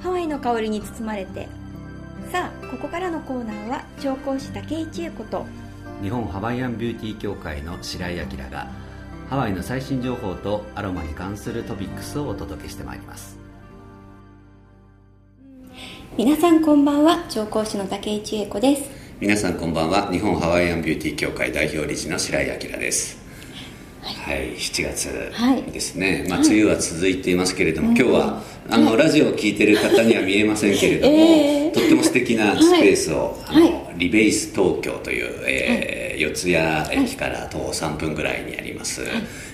ハワイの香りに包まれて。さあここからのコーナーは調香師竹井千恵子と。日本ハワイアンビューティー協会の白井明がハワイの最新情報とアロマに関するトピックスをお届けしてまいります。皆さんこんばんは調香師の竹井千恵子です。皆さんこんばんは日本ハワイアンビューティー協会代表理事の白井明ですはい、7月ですね、はい、まあ、梅雨は続いていますけれども、はい、今日はあのラジオを聴いてる方には見えませんけれども、えー、とっても素敵なスペースを、はい、あのリベイス東京という、えー、四谷駅から徒歩3分ぐらいにあります、はい、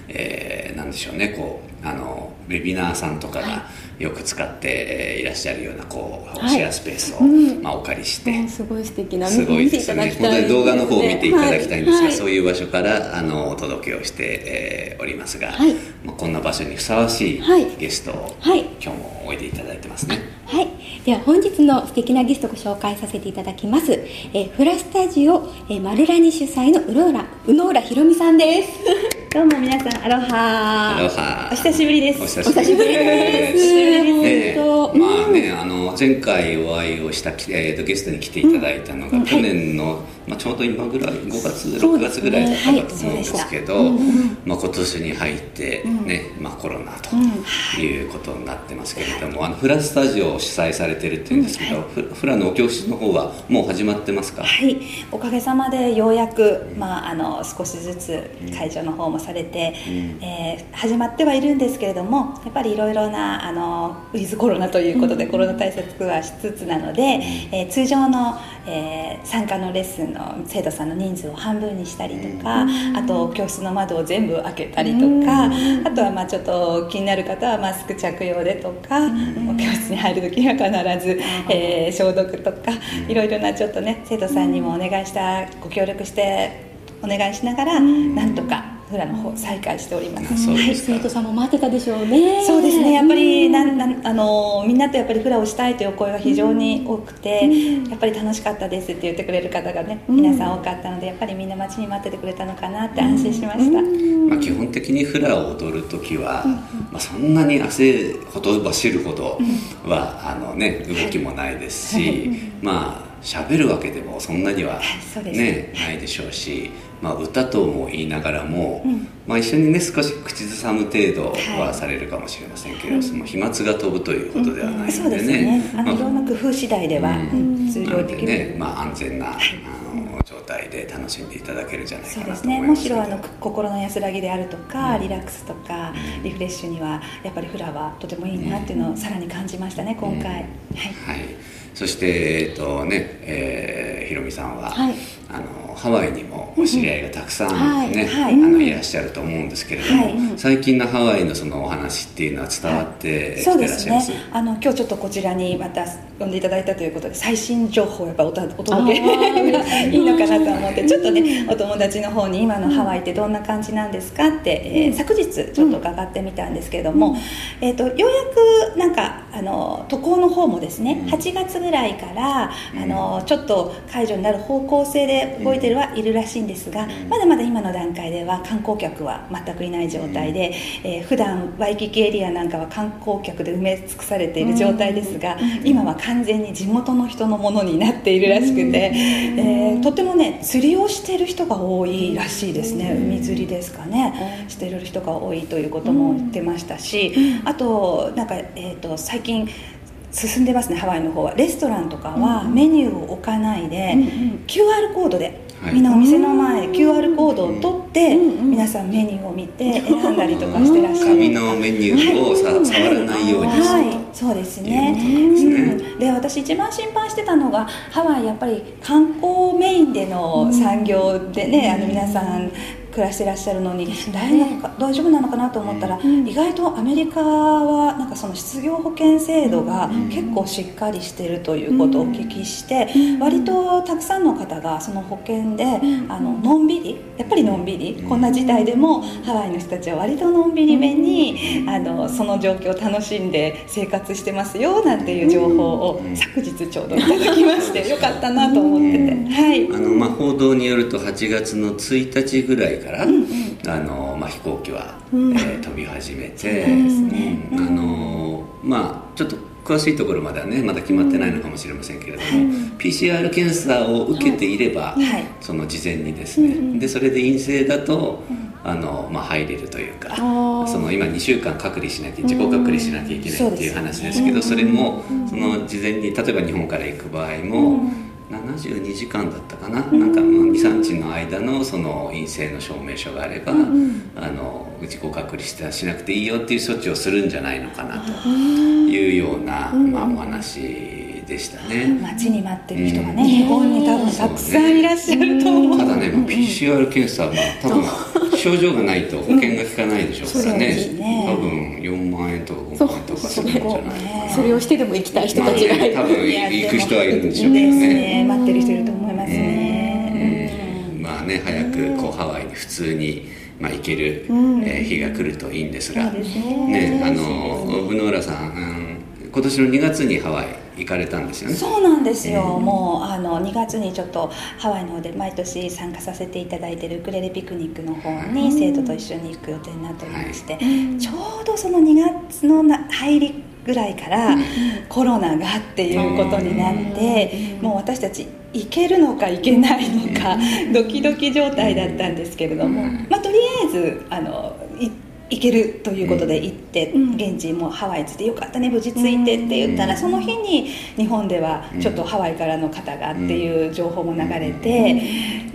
えー、なんでしょうねこうあのウェビナーさんとかが、よく使っていらっしゃるようなこう、シェアスペースを、うん、まあ、お借りして、すごい素敵なすごいですね。本当に動画の方を見ていただきたいんです。が、はい、そういう場所からあのお届けをして、えー、おりますが、はい、まあ、こんな場所にふさわしいゲストを、はい、今日もおいでいただいてますね。はい。では本日の素敵なゲストをご紹介させていただきます、えー、フラスタジオ、えー、マルラニ主催のうろうら宇野浦ひろみさんですどうも皆さんアロハアロハお久しぶりです。お久しぶりです。ね、まあね、あの前回お会いをした、えーと、ゲストに来ていただいたのが、去年の、まあ、ちょうど今ぐらい5月6月ぐらいだったかと思うんですけど、まあ、今年に入ってね、まあ、コロナということになってますけれども、あのフラスタジオを主催されてるっていうんですけど、フラのお教室の方はもう始まってますか？はい。おかげさまでようやく、まあ、あの少しずつ会場の方もされて、うん、えー、始まってはいるんですけれどもやっぱりいろいろなあのウィズコロナということで、コロナ対策はしつつなので、えー、通常の、えー、参加のレッスンの生徒さんの人数を半分にしたりとか、あと教室の窓を全部開けたりとか、あとはまあちょっと気になる方はマスク着用でとか、教室に入る時には必ず、えー、消毒とか、いろいろなちょっとね生徒さんにもお願いしたご協力してお願いしながら、なんとかフラの方再開しております。はい、生徒さんも待ってたでしょうね。そうですね。やっぱりなんなんあのみんなとやっぱりフラをしたいという声が非常に多くて、やっぱり楽しかったですって言ってくれる方がね皆さん多かったのでやっぱりみんな待ちに待っててくれたのかなって安心しました。まあ基本的にフラを踊る時は、まあそんなに汗ほとばしるほどはあのね動きもないですし、まあ喋るわけでもそんなにはねないでしょうし。まあ、歌とも言いながらも、うん、まあ、一緒にね少し口ずさむ程度はされるかもしれませんけど、はい、その飛沫が飛ぶということではないのでね,、あのいろんな工夫次第では、通常的にね、まあ、安全な、あの状態で楽しんでいただけるじゃないかなと思いますね。むしろあの心の安らぎであるとか、リラックスとかリフレッシュにはやっぱりフラはとてもいいなっていうのをさらに感じましたね今回、はい、はい、そしてえっとね、えー、ひろみさんは、はい。あのハワイにもお知り合いがたくさんね、はいあのい。らっしゃると思うんですけれども、はい、最近のハワイのそのお話っていうのは伝わってきてらっしゃいます、ね、あの今日ちょっとこちらにまた呼んでいただいたということで最新情報をやっぱおたお届けがいいのかなと思ってちょっとねお友達の方に今のハワイってどんな感じなんですかって、えー、昨日ちょっと伺ってみたんですけれども、えーと、ようやくなんかあの渡航の方もですね8月ぐらいからあのちょっと解除になる方向性で動いてるはいるらしいんですが、まだまだ今の段階では観光客は全くいない状態で、えー、普段ワイキキエリアなんかは観光客で埋め尽くされている状態ですが、今は完全に地元の人のものになっているらしくて、えー、とてもね釣りをしてる人が多いらしいですね。海釣りですかね。してる人が多いということも言ってましたしあとなんか、えーと最近進んでますねハワイの方は。レストランとかはメニューを置かないで、うんうん、QR コードでみんなお店の前 QR コードを取って、皆さんメニューを見て選んだりとかしてらっしゃる。紙のメニューをさ、はい、触らないようにすると、はい、そうですね。で、ね。うん、私一番心配してたのがハワイやっぱり観光メインでの産業でね、あの皆さん暮らしてらっしゃるのに大丈夫か大丈夫なのかなと思ったら、意外とアメリカはなんかその失業保険制度が結構しっかりしてるということをお聞きして、割とたくさんの方がその保険で、あののんびりやっぱりのんびり、こんな事態でもハワイの人たちは割とのんびりめに、あのその状況を楽しんで生活してますよなんていう情報を昨日ちょうどいただきましてよかったなと思ってて、はい。あのまあ、報道によると8月の1日ぐらいから、うんうん、あのまあ、飛行機は、うん、えー、飛び始めて、あのまあちょっと詳しいところまではねまだ決まってないのかもしれませんけれども、はい、PCR 検査を受けていれば、はい、その事前にですね、でそれで陰性だと、あのまあ、入れるというかその今2週間隔離しなきゃ自己隔離しなきゃいけないっていう話ですけど、それもその事前に例えば日本から行く場合も、72時間だったかな、なんか23日の間のその陰性の証明書があれば、あの自己隔離してしなくていいよっていう措置をするんじゃないのかなというような、まあ、お話でしたね。待ちに待ってる人がね、日本に多分たくさんいらっしゃると思う、ただね PCR 検査は多分症状がないと保険が効かないでしょうからね,、多分4万円とか5万円とかするんじゃない。それをしてでも行きたい人たちがいる、多分行く人はいるんでしょうけどね。待ってる人いると思いますね、まあね早くこうハワイに普通にまあ、行ける、え日が来るといいんですが、ね。あのブノーラさん、今年の2月にハワイ行かれたんですよね。そうなんですよ、うん、もうあの2月にちょっとハワイの方で毎年参加させていただいてるウクレレピクニックの方に生徒と一緒に行く予定になっておりまして、はい、ちょうどその2月の入りぐらいからコロナがっていうことになってもう私たち行けるのか行けないのかドキドキ状態だったんですけれども、まあ、とりあえずあの行って。行けるということで行って、うん、現地もハワイ着いてよかったね無事着いてって言ったら、その日に日本ではちょっとハワイからの方がっていう情報も流れて、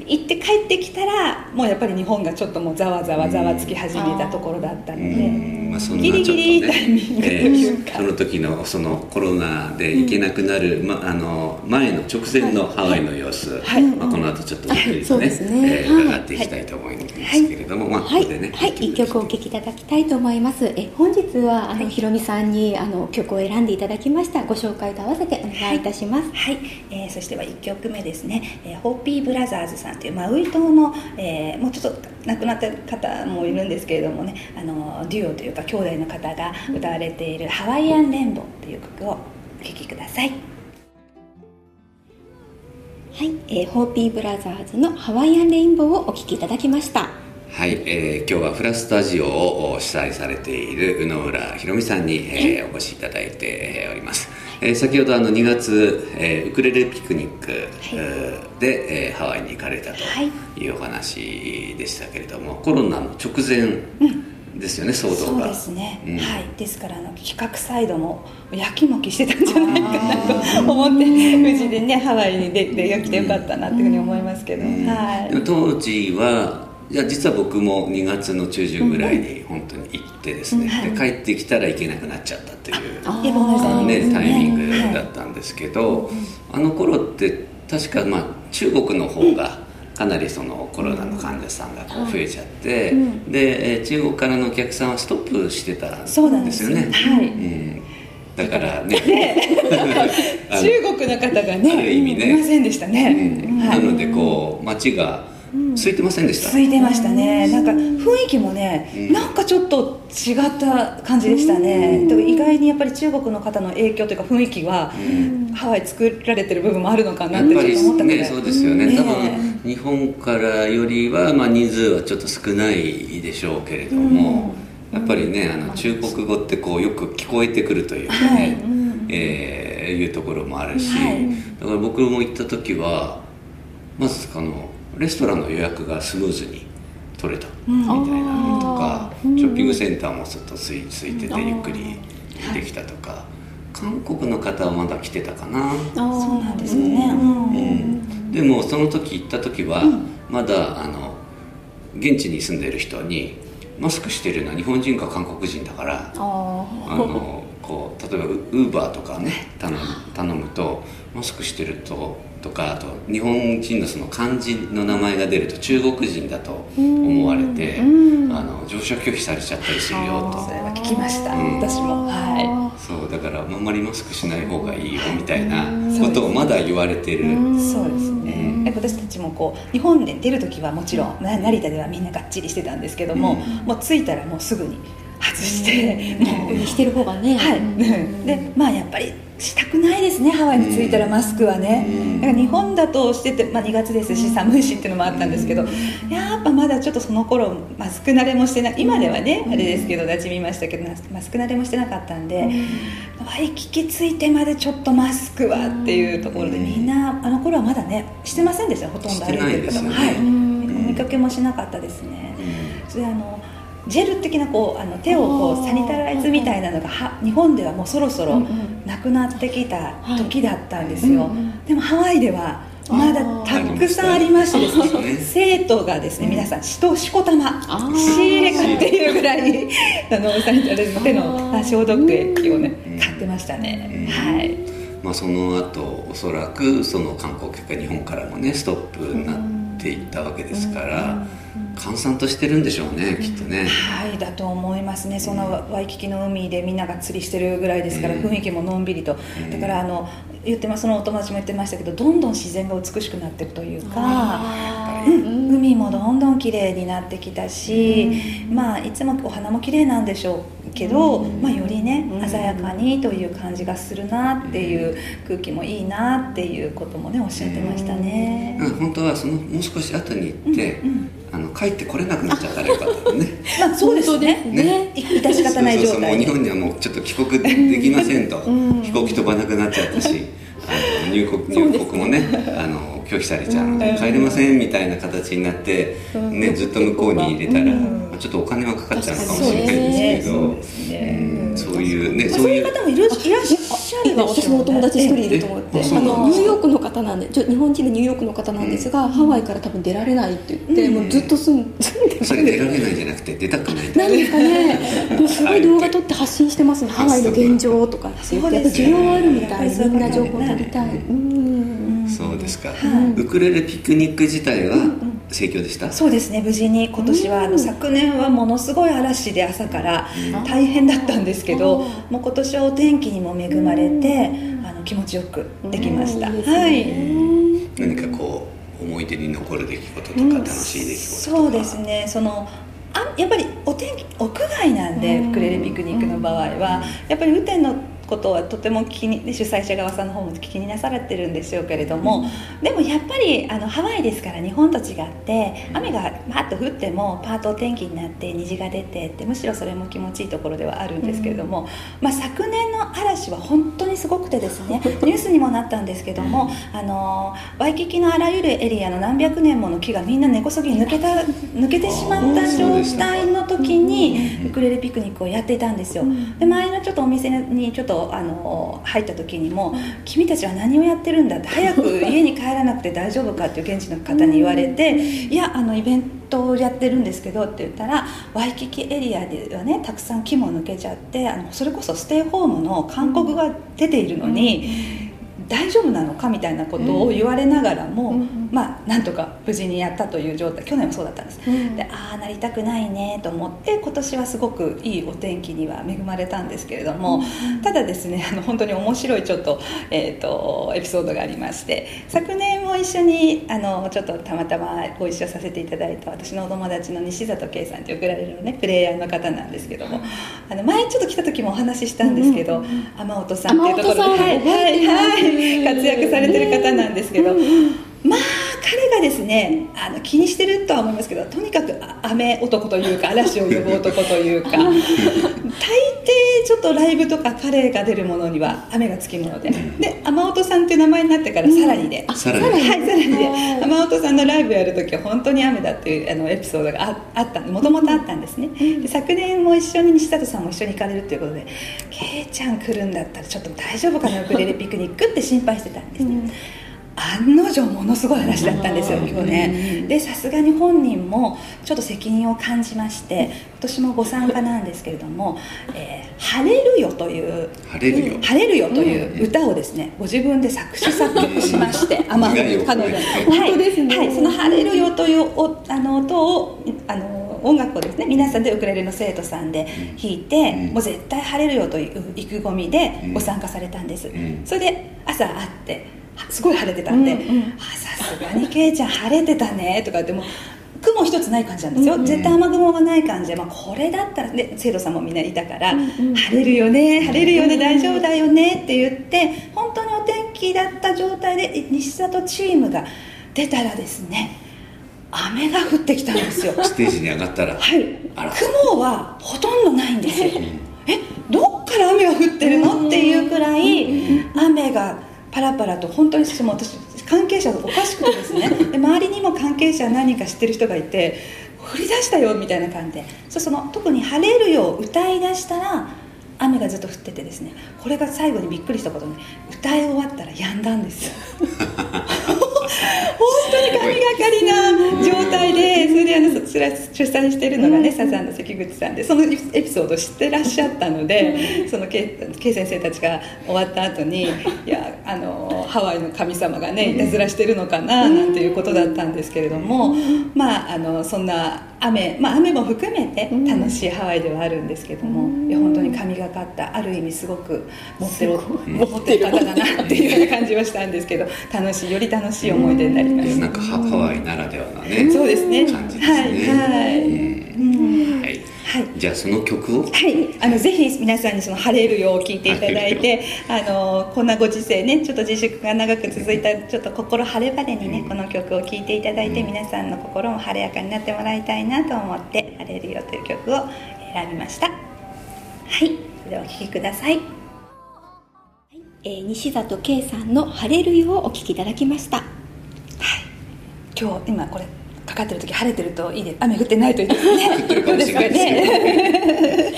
行って帰ってきたらもうやっぱり日本がちょっともうざわざわざわつき始めたところだったので。まあ、そんなギリギリタイミングというか、えー、その時のそのコロナで行けなくなる、まあ、あの前の直前のハワイの様子、はい。まあ、この後ちょっとゆっくりとね,、ね。えー、伺っていきたいと思いますけれども、まあ、ここでねはい、一曲お聴きいただきたいと思います。え本日はあの、ひろみさんにあの曲を選んでいただきました。ご紹介と合わせてお願いい。たします。はい、えー、そしては1曲目ですね、えー、ホーピーブラザーズさんというマウイ島の、えー、もうちょっと亡くなった方もいるんですけれどもね。あのデュオというか兄弟の方が歌われている「ハワイアンレンボー」という曲をお聴きください。はい、えー、ホーピーブラザーズの「ハワイアンレインボー」をお聴きいただきましたはい、えー、今日はフラスタジオを主催されている宇野浦ひろみさんに、えー、お越しいただいております、えー、先ほどあの2月、えー、ウクレレピクニック、はい、で、えー、ハワイに行かれたとい。うお話でしたけれども、コロナの直前、うん。ですよね騒動が。そうですね、うん、はい。ですからあの企画サイドもやきもきしてたんじゃないかなと思って無事でねハワイに出てきてよかったなっていうふうに思いますけど、うん、はい、当時はいや実は僕も2月の中旬ぐらいに本当に行ってですね、うん、で帰ってきたら行けなくなっちゃったという、ね、タイミングだったんですけど、はい、あの頃って確かまあ中国の方が、かなりそのコロナの患者さんがこう増えちゃって、うん、で中国からのお客さんはストップしてたんですよね。はい、うん。だからね。中国の方がねある意味ね。いませんでしたね、うん、なのでこう街が空いてませんでした？空いてましたね。なんか雰囲気もね、うん、なんかちょっと違った感じでしたね、うん、意外にやっぱり中国の方の影響というか雰囲気は、うん、ハワイ作られてる部分もあるのかなってちょっと思ったねそうですよね、ね、多分日本からよりは、まあ、人数はちょっと少ないでしょうけれども、やっぱりねあの中国語ってこうよく聞こえてくるというかね、はい、えー、いうところもあるし、はい、だから僕も行った時はまずあのレストランの予約がスムーズに取れたみたいなのとか、ショッピングセンターもちょっと空いててゆっくりできたとか、韓国の方はまだ来てたかな。そうなんですね、うん。でもその時行った時はまだあの現地に住んでる人にマスクしてるのは日本人か韓国人だからあのこう例えばウーバーとかね頼む頼むとマスクしてるととかあと日本人のその漢字の名前が出ると中国人だと思われてあの乗車拒否されちゃったりするよと。それは聞きました、うん、私も。はい。そうだからあんまりマスクしない方がいいよみたいなことをまだ言われてる。そうですね、私たちもこう日本で出る時はもちろん成田ではみんながっちりしてたんですけども、もう着いたらもうすぐに外して、もうしてる方がねはい、でまあやっぱりしたくないですねハワイに着いたらマスクはね、だから日本だとしてて、まあ、2月ですし寒いしっていうのもあったんですけど、やっぱまだちょっとその頃マスク慣れもしてない今ではねあれですけど立ち見ましたけどマスク慣れもしてなかったんで、ワイキキついてまでちょっとマスクはっていうところでみんなあの頃はまだねしてませんでしたほとんど歩いてる方も、ね、はい。見かけもしなかったですね、それあのジェル的なこうあの手をこうサニタライズみたいなのがは日本ではもうそろそろなくなってきた時だったんですよ、でもハワイではまだたくさんありましてですね生徒がですね皆さんしとしこたま仕入れかっていうぐらいあのサニタライズの手の消毒液をね買ってましたね、はい。まあ、その後おそらくその観光客が日本からもねストップになっていったわけですから、閑散としてるんでしょうね、きっとね。はいだと思いますね。そのワイキキの海でみんなが釣りしてるぐらいですから、雰囲気ものんびりと、だからあの言ってますそのお友達も言ってましたけどどんどん自然が美しくなっていくというか、うん、海もどんどん綺麗になってきたし、まあいつもお花も綺麗なんでしょうけど、まあ、よりね鮮やかにという感じがするなっていう空気もいいなっていうこともねおっしゃってましたね、うん、本当はそのもう少し後に行って、あの帰ってこれなくなっちゃったらよかったね。まあそうですね。ね、致し方ない状態。日本にはもうちょっと帰国できませんと、飛行機飛ばなくなっちゃったし、あの入国入国もね、あの拒否されちゃうので帰れませんみたいな形になってねずっと向こうに入れたら、ちょっとお金はかかっちゃうのかもしれないですけど、そういうねそういう方もいるいらっしゃる私もお友達一人いると思って。あのニューヨークの方なんでちょ日本人でニューヨークの方なんですが、ハワイから多分出られないって言って、もうずっと住んでそれ出られないじゃなくて出たくない。なんですかね。もうすごい動画撮って発信してますね。ハワイの現状とかってやっぱ需要あるみたい。みんな情報取りたいそうですか、ウクレレピクニック自体は、盛況でした？そうですね無事に今年は、あの昨年はものすごい嵐で朝から大変だったんですけど、もう今年はお天気にも恵まれて、あの気持ちよくできました、はい。何かこう思い出に残る出来事とか楽しい出来事とか、そうですね。そのあやっぱりお天気屋外なんで、ウクレレピクニックの場合は、やっぱり雨天のことはとても気に主催者側さんの方も気になされてるんでしょうけれども、うん、でもやっぱりあのハワイですから日本と違って雨がパッと降ってもパート天気になって虹が出てってむしろそれも気持ちいいところではあるんですけれども、うん、まあ、昨年の嵐は本当にすごくてですね ニュースにもなったんですけどもあのワイキキのあらゆるエリアの何百年もの木がみんな根こそぎ抜けた抜けてしまった状態の時にウクレレピクニックをやっていたんですよ。で前のちょっとお店にちょっとあの入った時にも「君たちは何をやってるんだ」って早く家に帰らなくて大丈夫かっていう現地の方に言われて「いやあのイベントをやってるんですけど」って言ったらワイキキエリアではねたくさん木も抜けちゃってあのそれこそステイホームの勧告が出ているのに。大丈夫なのか？みたいなことを言われながらも、うん、まあなんとか無事にやったという状態去年もそうだったんです、うん、でああなりたくないねと思って今年はすごくいいお天気には恵まれたんですけれども、うん、ただですねあの本当に面白いちょっと,、えーと、エピソードがありまして昨年も一緒にあのちょっとたまたまご一緒させていただいた私のお友達の西里圭さんというウクラレのねプレイヤーの方なんですけどもあの前ちょっと来た時もお話ししたんですけど、天音さんっていうところではいはいはい活躍されてる方なんですけど、まあですねあの気にしてるとは思いますけどとにかく雨男というか嵐を呼ぶ男というか 大抵ちょっとライブとか彼が出るものには雨がつきものでで雨音さんっていう名前になってからさらにで、うん、さらに。はいさらにで。雨音さんのライブやる時は本当に雨だっていうあのエピソードがああったもともとあったんですね。で昨年も一緒に西里さんも一緒に行かれるということで「けいちゃん来るんだったらちょっと大丈夫かなウクレレピクニック」って心配してたんですね、うん案の定ものすごい話だったんですよ去年でさすがに本人もちょっと責任を感じまして今年もご参加なんですけれども「えー、晴れるよ」という「晴れるよ」晴れるよという歌をですねご自分で作詞作曲しまして あま彼女。はい、はい、その「晴れるよ」というおあの音をあの音楽をですね皆さんでウクレレの生徒さんで弾いて、うん、もう絶対晴れるよという意気込みでご参加されたんです、うん、それで朝会ってすごい晴れてたんで「さすがにけいちゃん晴れてたね」とかっても雲一つない感じなんですよ、うん、絶対雨雲がない感じ。で、まあ、これだったら、ね、生徒さんもみんないたから、うんうん、晴れるよね晴れるよね、大丈夫だよねって言って本当にお天気だった状態で西里チームが出たらですね雨が降ってきたんですよ。ステージに上がったらはい。雲はほとんどないんですよ、えどっから雨が降ってるの？っていうくらい雨がパラパラと本当に私関係者がおかしくてですね。で周りにも関係者何人か知ってる人がいて降り出したよみたいな感じ。でその特に晴れるよう歌い出したら雨がずっと降っててですね。これが最後にびっくりしたことに歌い終わったら止んだんです 当に神がかりな状態でそれであの主催してるのがねサザンの関口さんでそのエピソード知ってらっしゃったのでその K, K 先生たちが終わった後に いやあのハワイの神様がねいたずらしてるのかななんていうことだったんですけれどもまああのそんな雨、まあ、雨も含めて楽しいハワイではあるんですけども、いや本当に神がかったある意味すごく持ってる持ってる方だなっていう感じはしたんですけど 楽しいより楽しい思い出になりますなんかハワイならではなねそうですね。感じですね。はい、はい。はいはい、じゃあその曲を？はい。あのぜひ皆さんにその晴れるよう聴いていただいてあのこんなご時世ねちょっと自粛が長く続いたちょっと心晴れ晴れにねこの曲を聴いていただいて皆さんの心も晴れやかになってもらいたいなと思って「晴れるよ」という曲を選びました。はい。それではお聴きください、はい。えー、西里圭さんの「晴れるよ」をお聴きいただきました。はい。今日今これかかってる時晴れてるといいです雨降ってないといいですね。そうですかね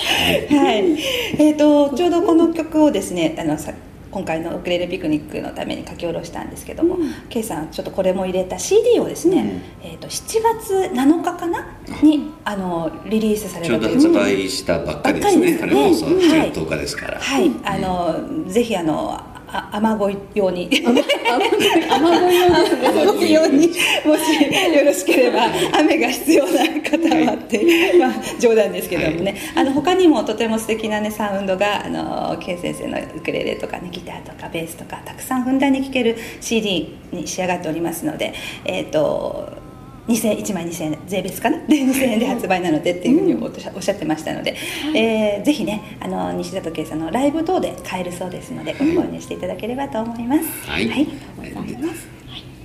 はい。えーと、ちょうどこの曲をですねあのさ今回のウクレレピクニックのために書き下ろしたんですけども、うん、K さんちょっとこれも入れた CD をですね、うん、えーと、7月7日かな？にあのリリースされるというちょうど発売したばっかりですね、うん、ね、放7月10日ですから。はい、あのぜひあのあ雨乞い用に。雨乞い用に。もしよろしければ雨が必要な方はって、まあ、冗談ですけどもね、はい、あの他にもとても素敵なねサウンドがあの K 先生のウクレレとかねギターとかベースとかたくさんふんだんに聴ける CD に仕上がっておりますのでえっ、ー、と2000 1枚2000円税別かな？で2000円で発売なのでっていうふうにおっしゃってましたので、うん、えー、ぜひねあの西里圭さんのライブ等で買えるそうですのでご購入していただければと思います、はい、はい、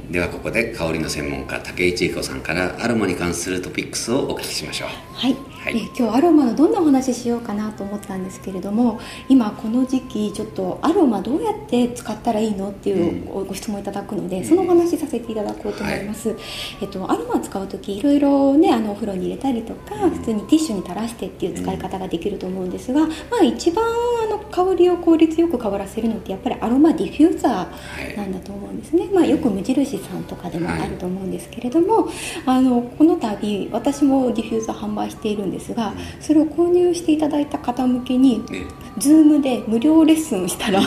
ではここで香りの専門家竹井千恵子さんからアロマに関するトピックスをお聞きしましょう。はいは今日アロマのどんなお話ししようかなと思ったんですけれども今この時期ちょっとアロマどうやって使ったらいいのっていうご質問いただくので、うん、そのお話しさせていただこうと思います、はい、えっと、アロマ使う時いろいろねあのお風呂に入れたりとか、うん、普通にティッシュに垂らしてっていう使い方ができると思うんですが、まあ、一番あの香りを効率よく香らせるのってやっぱりアロマディフューザーなんだと思うんですね、まあ、よく無印さんとかでもあると思うんですけれども、あのこの度私もディフューザー販売しているんですがそれを購入していただいた方向けに、ね、Zoom で無料レッスンしたら、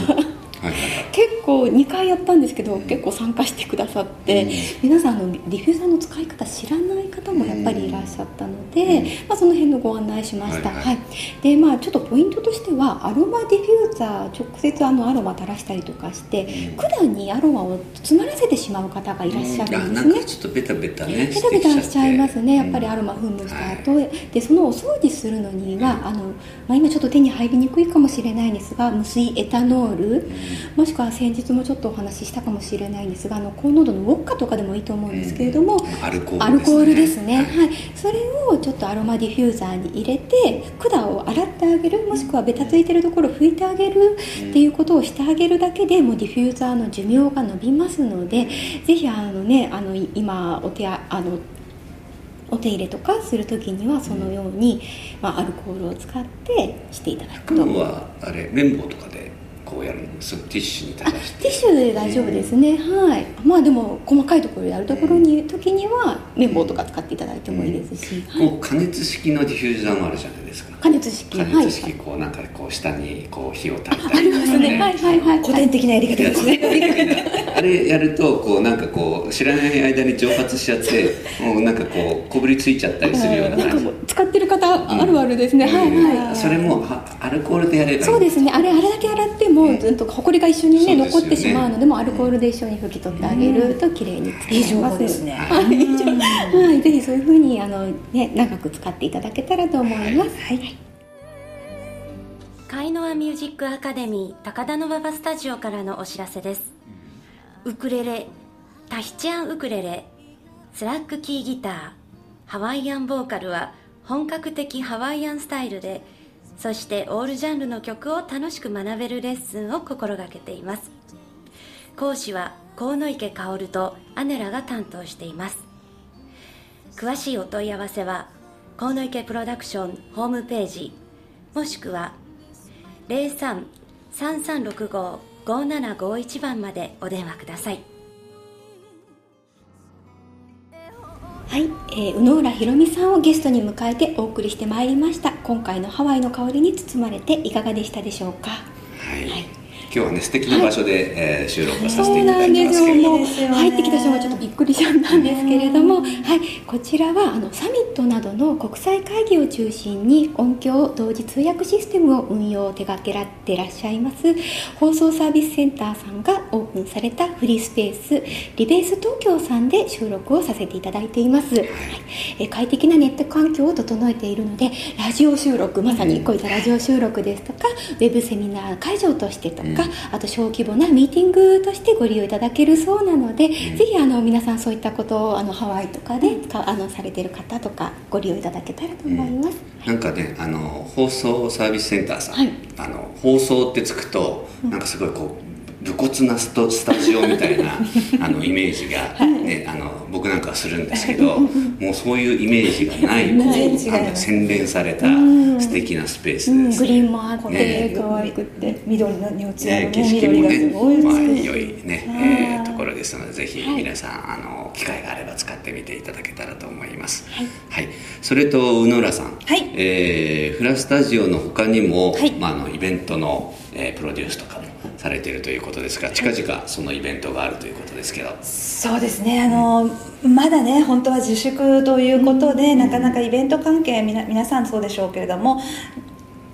結構2回やったんですけど、結構参加してくださって、皆さんのディフューザーの使い方知らない方もやっぱりいらっしゃったので、まあ、その辺のご案内しました、はいでまあ、ちょっとポイントとしてはアロマディフューザー直接あのアロマ垂らしたりとかして、管にアロマを詰まらせてしまう方がいらっしゃるんですね、ちょっとベタベタねベタベタしちゃいますね。やっぱりアロマ噴霧した後、でそのお掃除するのには、あのまあ、今ちょっと手に入りにくいかもしれないんですが無水エタノール、もしくは先日もちょっとお話ししたかもしれないんですがあの高濃度のウォッカとかでもいいと思うんですけれども、アルコールですね、はい、はい、それをちょっとアロマディフューザーに入れて管を洗ってあげるもしくはベタついてるところを拭いてあげるっていうことをしてあげるだけでもうディフューザーの寿命が伸びますのでぜひあのねあの今お手あのお手入れとかする時にはそのように、まあ、アルコールを使ってしていただくと。はあれ綿棒とかでこうやるんですティッシュに垂らして。ティッシュで大丈夫ですね、はい。まあでも細かいところやるところに、時には綿棒とか使っていただいてもいいですし、はい、こう加熱式のディフューザーもあるじゃないですか？加熱式。加熱式こうなんかこう下にこう火を焚いたり、ね、ありますね。はいはいはい古典的なやり方ですね。れやるとこうなんかこう知らない間に蒸発しちゃってもうなんかこうこぶりついちゃったりするような感じ。使ってる方あるあるですね、うん、はいはい。それもアルコールでやればそうですね。あれあれだけ洗ってもずっとほこりが一緒にね残ってしまうのでもアルコールで一緒に拭き取ってあげると綺麗に使えます。ですねはい、ぜひそういうふうにあのね長く使っていただけたらと思いますはい。カイノアミュージックアカデミー高田馬場スタジオからのお知らせです。ウクレレタヒチアンウクレレスラックキーギターハワイアンボーカルは本格的ハワイアンスタイルでそしてオールジャンルの曲を楽しく学べるレッスンを心がけています。講師は河野池薫とアネラが担当しています。詳しいお問い合わせは河野池プロダクションホームページもしくは03-3365-5751番までお電話ください。はい、えー、宇野浦ひろみさんをゲストに迎えてお送りしてまいりました。今回のハワイの香りに包まれていかがでしたでしょうか？はい、はい今日はね素敵な場所で、はい、えー、収録をさせていただいてますけれども、ね、入ってきた人がちょっとびっくりしちゃったんですけれども、はい。こちらはあのサミットなどの国際会議を中心に音響同時通訳システムを運用手掛けられていらっしゃいます放送サービスセンターさんがオープンされたフリースペースリベース東京さんで収録をさせていただいています、はい、え快適なネット環境を整えているのでラジオ収録まさにこういったラジオ収録ですとかウェブセミナー会場としてとか、あと小規模なミーティングとしてご利用いただけるそうなので、うん、ぜひあの皆さんそういったことをあのハワイとかであのされている方とかご利用いただけたらと思います、うん、なんかねあの放送サービスセンターさん、はい、あの放送ってつくとなんかすごいこう武骨なストスタジオみたいな あのイメージが、ね、あの僕なんかはするんですけどもうそういうイメージがないこうあの洗練された素敵なスペースです、グリーンもあって、ね、可愛くて緑のに落ちね景色もねまあ良いね、えー、ところですのでぜひ皆さん、あの機会があれば使ってみていただけたらと思います、はい、はい、それと宇野浦さん、はい。えー、フラスタジオの他にも、はい。まあ、あのイベントの、えー、プロデュースとかもされているということですが近々そのイベントがあるということですけど。そうですね。あの、うん、まだね本当は自粛ということで、うん、なかなかイベント関係皆皆さんそうでしょうけれども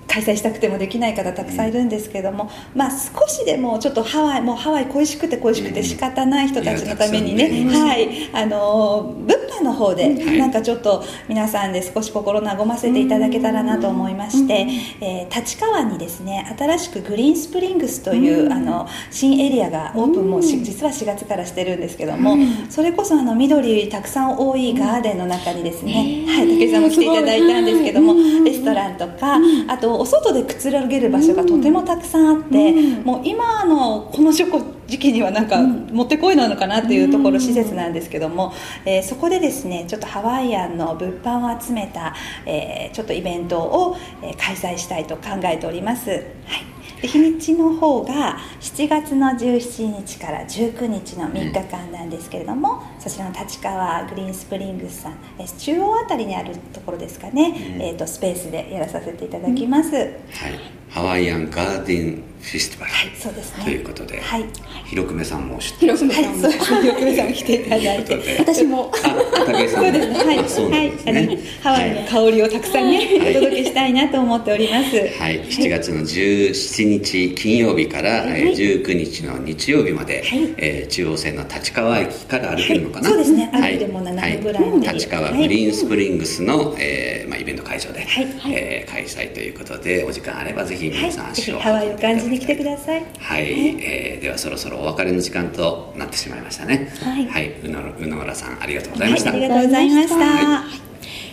開催したくてもできない方たくさんいるんですけども、まあ、少しでもちょっとハワイもうハワイ恋しくて恋しくて仕方ない人たちのためにね,、はいあの物販の方でなんかちょっと皆さんで少し心和ませていただけたらなと思いまして、えー、立川にですね新しくグリーンスプリングスというあの新エリアがオープンも実は4月からしてるんですけどもそれこそあの緑たくさん多いガーデンの中にですね、はい、武井さんも来ていただいたんですけどもレストランとかあとお外でくつろげる場所がとてもたくさんあって、うん、もう今のこの時期にはなんかもってこいなのかなっていうところ施設なんですけども、えー、そこでですねちょっとハワイアンの物販を集めた、えー、ちょっとイベントを、え開催したいと考えております。はい。で日にちの方が7月の17日から19日の3日間なんですけれども、そちらの立川グリーンスプリングスさん中央あたりにあるところですかね、うん、えーと、スペースでやらさせていただきます、うん、はい、ハワイアンガーデンフェスティバル、はい、そうですね。ということで、はい、広久米さんも知って広久米さんも、はい、広久米さん来ていただいて。私も。あ武井さんそうですね。はい、はい、ハワイの香りをたくさんね、お届けしたいなと思っております。はい。7月の17日金曜日から、はい、19日の日曜日まで、はい、えー、中央線の立川駅から歩けるのかな、そうですね。歩いても7分ぐらいの、立川グリーンスプリングスの、えーまあ、イベント会場で、はい。えー、開催ということでお時間あればぜひ皆さん足をハワイを感じに来てください。はい、はい、えー、ではそろそろお別れの時間となってしまいましたね。はい、はい、宇野宇野村さんありがとうございました、はい、ありがとうございました、はい。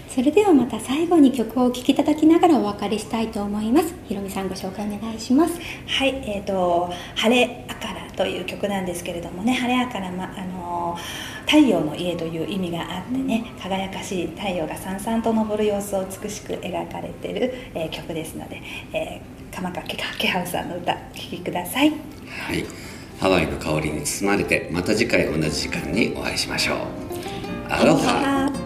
それではまた最後に曲をお聴きいただきながらお別れしたいと思います。ひろみさんご紹介お願いします。はいえっ、ー、と「晴れあから」という曲なんですけれどもね晴れあから、ま、あの太陽の家という意味があってね輝かしい太陽がさんさんと昇る様子を美しく描かれている、えー、曲ですので、えー、鎌掛ケハウさんの歌聴きください。はい。ハワイの香りに包まれてまた次回同じ時間にお会いしましょう。アロハ